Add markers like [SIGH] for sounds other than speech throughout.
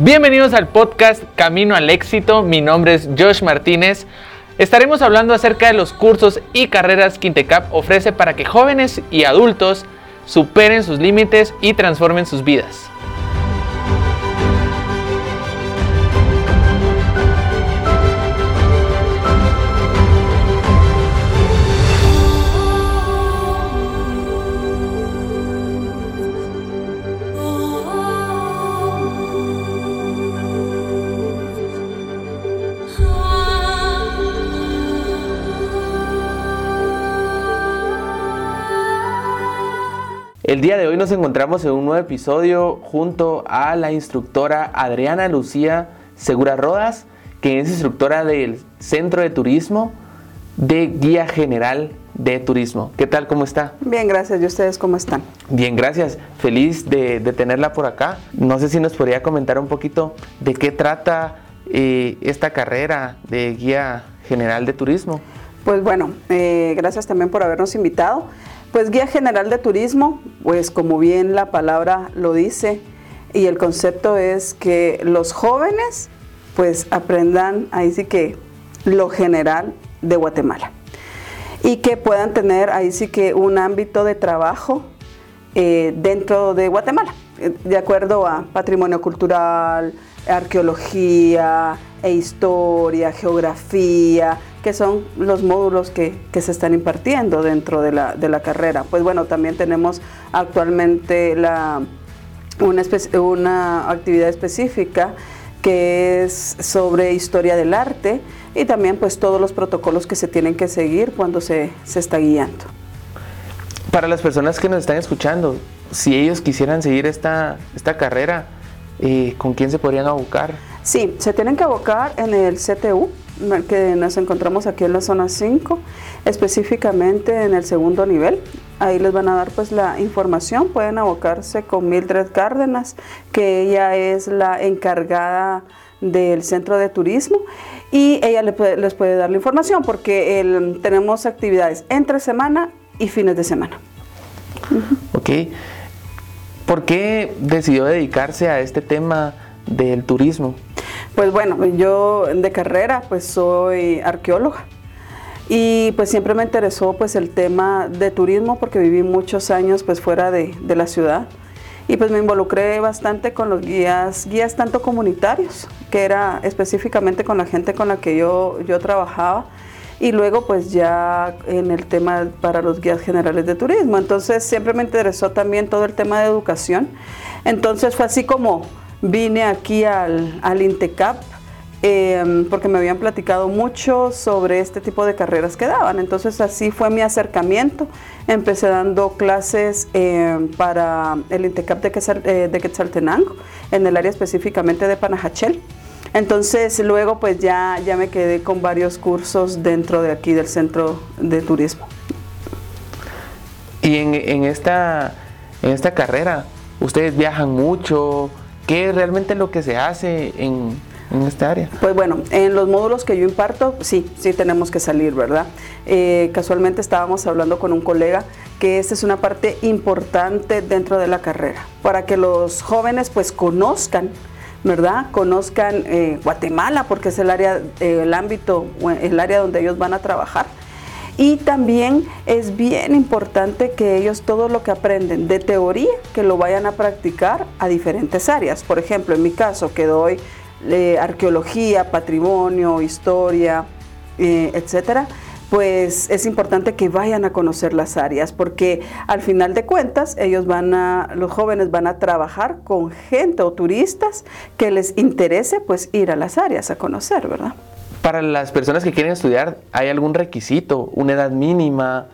Bienvenidos al podcast Camino al Éxito. Mi nombre es Josh Martínez. Estaremos hablando acerca de los cursos y carreras que Intecap ofrece para que jóvenes y adultos superen sus límites y transformen sus vidas. El día de hoy nos encontramos en un nuevo episodio junto a la instructora Adriana Lucía Segura Rodas, que es instructora del Centro de Turismo de Guía General de Turismo. ¿Qué tal? ¿Cómo está? Bien, gracias. ¿Y ustedes cómo están? Bien, gracias. Feliz de, tenerla por acá. No sé si nos podría comentar un poquito de qué trata eh, esta carrera de Guía General de Turismo. Pues bueno, eh, gracias también por habernos invitado. Pues Guía General de Turismo, pues como bien la palabra lo dice, y el concepto es que los jóvenes pues aprendan ahí sí que lo general de Guatemala. Y que puedan tener ahí sí que un ámbito de trabajo eh, dentro de Guatemala, de acuerdo a patrimonio cultural, arqueología e historia, geografía, que son los módulos que, se están impartiendo dentro de la, de la, carrera. Pues bueno, también tenemos actualmente la, una, una actividad específica que es sobre historia del arte y también pues todos los protocolos que se tienen que seguir cuando se, se está guiando. Para las personas que nos están escuchando, si ellos quisieran seguir esta, esta carrera, eh, ¿con quién se podrían abocar? Sí, se tienen que abocar en el CTU, que nos encontramos aquí en la zona 5, específicamente en el segundo nivel. Ahí les van a dar pues la información, pueden abocarse con Mildred Cárdenas, que ella es la encargada del centro de turismo y ella les puede, dar la información porque tenemos actividades entre semana y fines de semana. Ok. ¿Por qué decidió dedicarse a este tema del turismo? Pues bueno, yo de carrera pues soy arqueóloga y pues siempre me interesó pues el tema de turismo porque viví muchos años pues fuera de, la ciudad y pues me involucré bastante con los guías, guías tanto comunitarios, que era específicamente con la gente con la que yo, yo trabajaba, y luego pues ya en el tema para los guías generales de turismo. Entonces siempre me interesó también todo el tema de educación. Entonces fue así como vine aquí al, al INTECAP em, porque me habían platicado mucho sobre este tipo de carreras que daban. Entonces así fue mi acercamiento. Empecé dando clases em, para el INTECAP de, eh, de Quetzaltenango, en el área específicamente de Panajachel. Entonces luego pues ya, ya me quedé con varios cursos dentro de aquí del centro de turismo. Y en, en esta, en esta carrera, ustedes viajan mucho, ¿Qué es realmente lo que se hace en, esta área? Pues bueno, en los módulos que yo imparto, sí, sí tenemos que salir, ¿verdad? Eh, casualmente estábamos hablando con un colega que esta es una parte importante dentro de la carrera, para que los jóvenes pues conozcan, ¿verdad? Conozcan eh, Guatemala, porque es el área, el ámbito, el área donde ellos van a trabajar y también es bien importante que ellos todo lo que aprenden de teoría, que lo vayan a practicar a diferentes áreas. Por ejemplo, en mi caso, que doy eh, arqueología, patrimonio, historia, eh, etcétera, pues es importante que vayan a conocer las áreas, porque al final de cuentas ellos van a, los jóvenes van a trabajar con gente o turistas que les interese pues ir a las áreas a conocer, ¿verdad? Para las personas que quieren estudiar, ¿hay algún requisito, una edad mínima?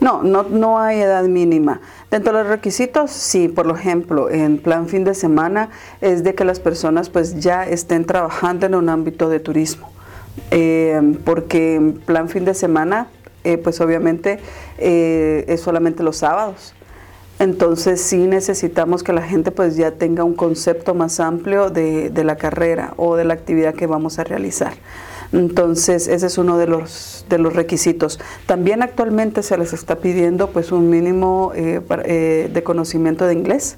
No, no, no hay edad mínima. Dentro de los requisitos, sí, por ejemplo, en plan fin de semana es de que las personas pues ya estén trabajando en un ámbito de turismo. Eh, porque en plan fin de semana, eh, pues obviamente eh, es solamente los sábados. Entonces sí necesitamos que la gente pues ya tenga un concepto más amplio de, la carrera o de la actividad que vamos a realizar. Entonces ese es uno de los, de los requisitos. También actualmente se les está pidiendo pues un mínimo eh, eh, de conocimiento de inglés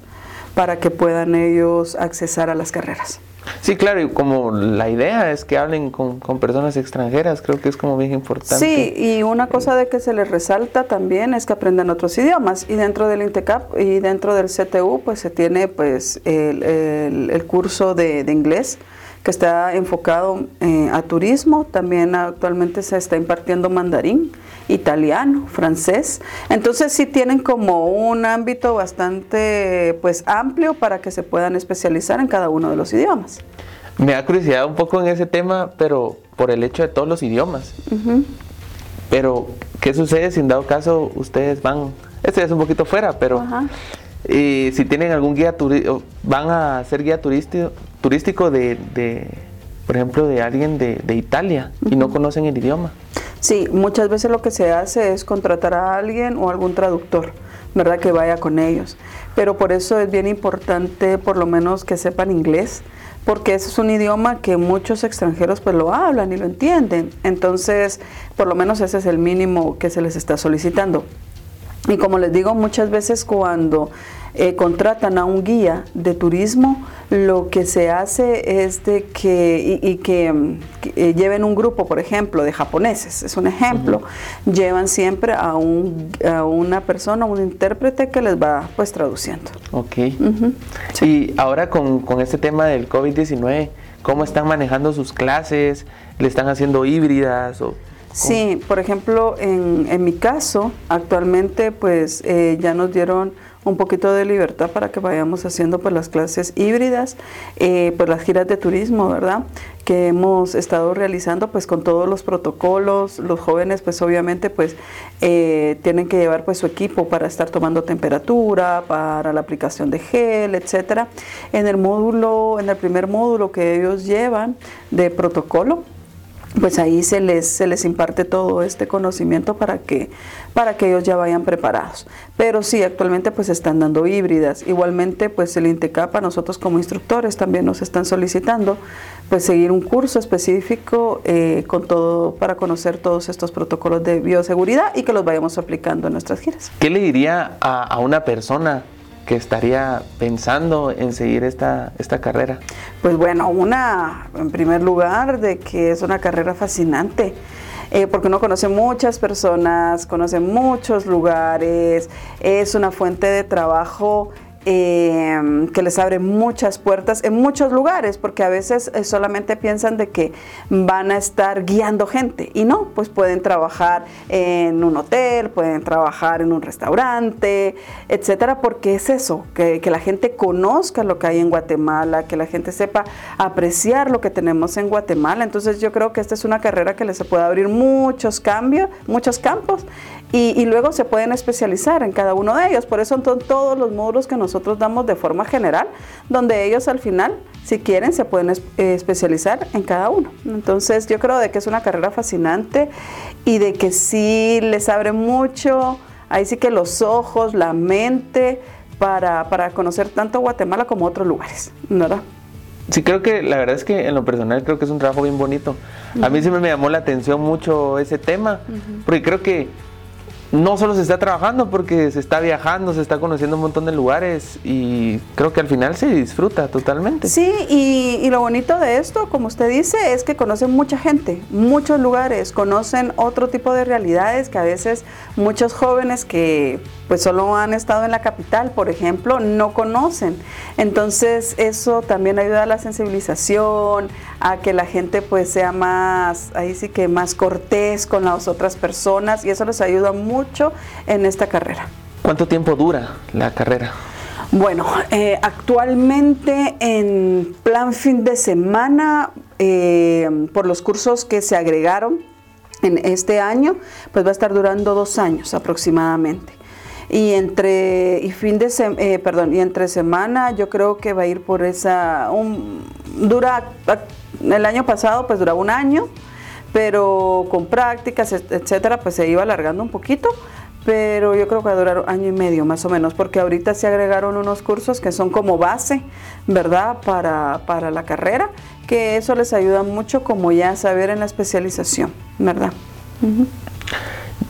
para que puedan ellos accesar a las carreras. Sí, claro, y como la idea es que hablen con, personas extranjeras, creo que es como bien importante. Sí, y una cosa de que se les resalta también es que aprendan otros idiomas. Y dentro del INTECAP y dentro del CTU, pues se tiene pues el, curso de, inglés que está enfocado eh, a turismo. También actualmente se está impartiendo mandarín italiano, francés. Entonces sí tienen como un ámbito bastante pues amplio para que se puedan especializar en cada uno de los idiomas. Me ha curiosidad un poco en ese tema, pero por el hecho de todos los idiomas. Pero, ¿qué sucede si en dado caso ustedes van, este es un poquito fuera, pero y si tienen algún guía turístico, van a ser guía turístico, turístico de, por ejemplo, de alguien de, Italia y no conocen el idioma? Sí, muchas veces lo que se hace es contratar a alguien o algún traductor, ¿verdad? Que vaya con ellos. Pero por eso es bien importante por lo menos que sepan inglés, porque ese es un idioma que muchos extranjeros pues lo hablan y lo entienden. Entonces, por lo menos ese es el mínimo que se les está solicitando. Y como les digo, muchas veces cuando eh, contratan a un guía de turismo, lo que se hace es de que, y, que, eh, lleven un grupo, por ejemplo, de japoneses, es un ejemplo, llevan siempre a, un, a una persona, un intérprete que les va pues traduciendo. Ok. Y ahora con, con este tema del COVID-19, ¿cómo están manejando sus clases? ¿Le están haciendo híbridas o Sí, por ejemplo, en, en, mi caso, actualmente pues eh, ya nos dieron un poquito de libertad para que vayamos haciendo pues las clases híbridas, eh, pues las giras de turismo, ¿verdad? Que hemos estado realizando pues con todos los protocolos, los jóvenes pues obviamente pues eh, tienen que llevar pues su equipo para estar tomando temperatura, para la aplicación de gel, etcétera. En el módulo, en el primer módulo que ellos llevan de protocolo, pues ahí se les, se les imparte todo este conocimiento para que, para que ellos ya vayan preparados. Pero sí, actualmente pues están dando híbridas. Igualmente pues el INTECAPA, nosotros como instructores también nos están solicitando pues seguir un curso específico eh, con todo, para conocer todos estos protocolos de bioseguridad y que los vayamos aplicando en nuestras giras. ¿Qué le diría a, a una persona que estaría pensando en seguir esta, esta carrera? Pues bueno, una, en primer lugar, de que es una carrera fascinante. Eh, porque uno conoce muchas personas, conoce muchos lugares, es una fuente de trabajo eh, que les abre muchas puertas en muchos lugares, porque a veces eh, solamente piensan de que van a estar guiando gente y no, pues pueden trabajar en un hotel, pueden trabajar en un restaurante, etcétera, porque es eso, que, que la gente conozca lo que hay en Guatemala, que la gente sepa apreciar lo que tenemos en Guatemala. Entonces yo creo que esta es una carrera que les puede abrir muchos cambios, muchos campos y, luego se pueden especializar en cada uno de ellos. Por eso son todos los módulos que nosotros damos de forma general, donde ellos al final, si quieren, se pueden eh, especializar en cada uno. Entonces yo creo de que es una carrera fascinante y de que sí les abre mucho, ahí sí que los ojos, la mente, para, para conocer tanto Guatemala como otros lugares, ¿verdad? Sí, creo que la verdad es que en lo personal creo que es un trabajo bien bonito. A mí siempre me llamó la atención mucho ese tema, porque creo que no solo se está trabajando porque se está viajando, se está conociendo un montón de lugares y creo que al final se disfruta totalmente. Sí, y, lo bonito de esto, como usted dice, es que conocen mucha gente, muchos lugares, conocen otro tipo de realidades que a veces muchos jóvenes que pues solo han estado en la capital, por ejemplo, no conocen. Entonces eso también ayuda a la sensibilización, a que la gente pues sea más, ahí sí que más cortés con las otras personas y eso les ayuda mucho en esta carrera. ¿Cuánto tiempo dura la carrera? Bueno, eh, actualmente en plan fin de semana, eh, por los cursos que se agregaron en este año, pues va a estar durando dos años aproximadamente y entre y fin de eh, perdón y entre semana yo creo que va a ir por esa un, dura el año pasado pues duraba un año pero con prácticas etcétera pues se iba alargando un poquito pero yo creo que va a durar año y medio más o menos, porque ahorita se agregaron unos cursos que son como base, ¿verdad? Para, para la carrera, que eso les ayuda mucho como ya saber en la especialización, ¿verdad?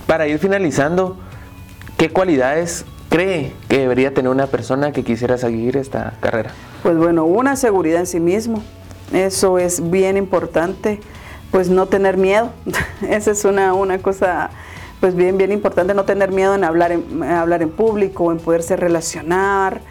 Para ir finalizando, ¿Qué cualidades cree que debería tener una persona que quisiera seguir esta carrera? Pues bueno, una seguridad en sí mismo. Eso es bien importante. Pues no tener miedo. [LAUGHS] Esa es una, una cosa pues bien, bien importante no tener miedo en hablar en, hablar en público, en poderse relacionar,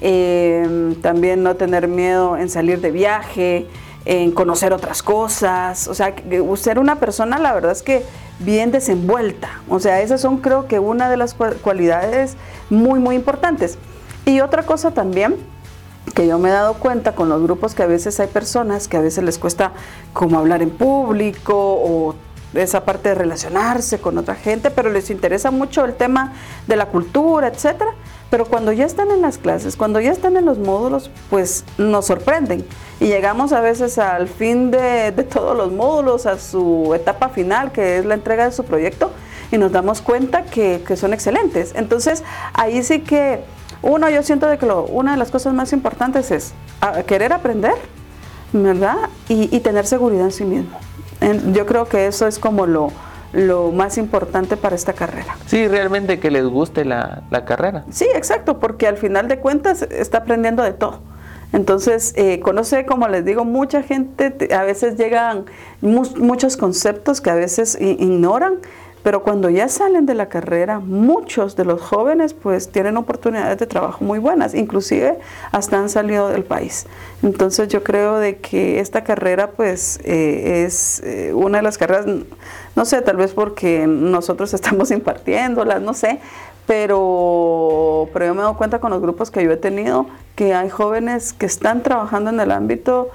em, también no tener miedo en salir de viaje, en conocer otras cosas, o sea, ser una persona la verdad es que bien desenvuelta, o sea, esas son creo que una de las cualidades muy, muy importantes. Y otra cosa también, que yo me he dado cuenta con los grupos que a veces hay personas que a veces les cuesta como hablar en público o esa parte de relacionarse con otra gente, pero les interesa mucho el tema de la cultura, etcétera. Pero cuando ya están en las clases, cuando ya están en los módulos, pues nos sorprenden. Y llegamos a veces al fin de, todos los módulos, a su etapa final, que es la entrega de su proyecto, y nos damos cuenta que, son excelentes. Entonces, ahí sí que, uno, yo siento de que una de las cosas más importantes es querer aprender, ¿verdad? y tener seguridad en sí mismo. Yo creo que eso es como lo, lo más importante para esta carrera. Sí, realmente que les guste la, carrera. Sí, exacto, porque al final de cuentas está aprendiendo de todo. Entonces, eh, conoce, como les digo, mucha gente, a veces llegan muchos conceptos que a veces ignoran, pero cuando ya salen de la carrera, muchos de los jóvenes pues tienen oportunidades de trabajo muy buenas, inclusive hasta han salido del país. Entonces yo creo de que esta carrera pues eh, es eh, una de las carreras, no sé, tal vez porque nosotros [LAUGHS] estamos impartiéndolas, no sé, pero, pero yo me dado cuenta con los grupos que yo he tenido que hay jóvenes que están trabajando en el ámbito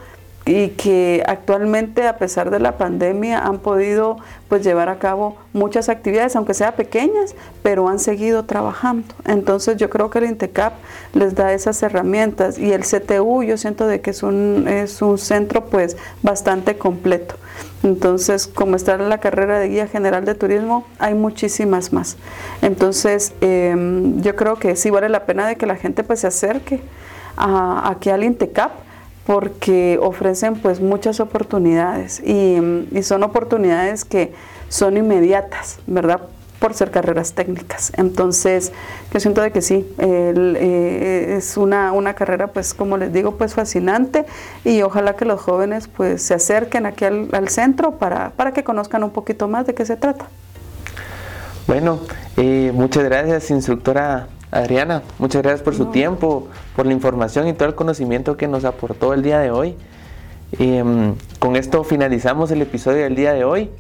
y que actualmente a pesar de la pandemia han podido pues llevar a cabo muchas actividades aunque sean pequeñas pero han seguido trabajando. Entonces yo creo que el INTECAP les da esas herramientas y el CTU yo siento de que es un es un centro pues bastante completo. Entonces como está en la carrera de guía general de turismo hay muchísimas más. Entonces em, yo creo que sí vale la pena de que la gente pues se acerque a, aquí al INTECAP porque ofrecen pues muchas oportunidades y, son oportunidades que son inmediatas, ¿verdad? Por ser carreras técnicas. Entonces, yo siento de que sí, eh, es una, una, carrera pues como les digo pues fascinante y ojalá que los jóvenes pues se acerquen aquí al, centro para, para que conozcan un poquito más de qué se trata. Bueno, eh, muchas gracias instructora Adriana, muchas gracias por su tiempo, por la información y todo el conocimiento que nos aportó el día de hoy. Em, con esto finalizamos el episodio del día de hoy.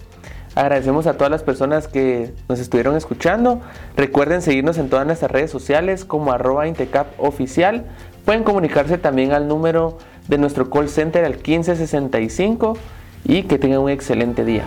Agradecemos a todas las personas que nos estuvieron escuchando. Recuerden seguirnos en todas nuestras redes sociales como arroba Intecap oficial. Pueden comunicarse también al número de nuestro call center al 1565 y que tengan un excelente día.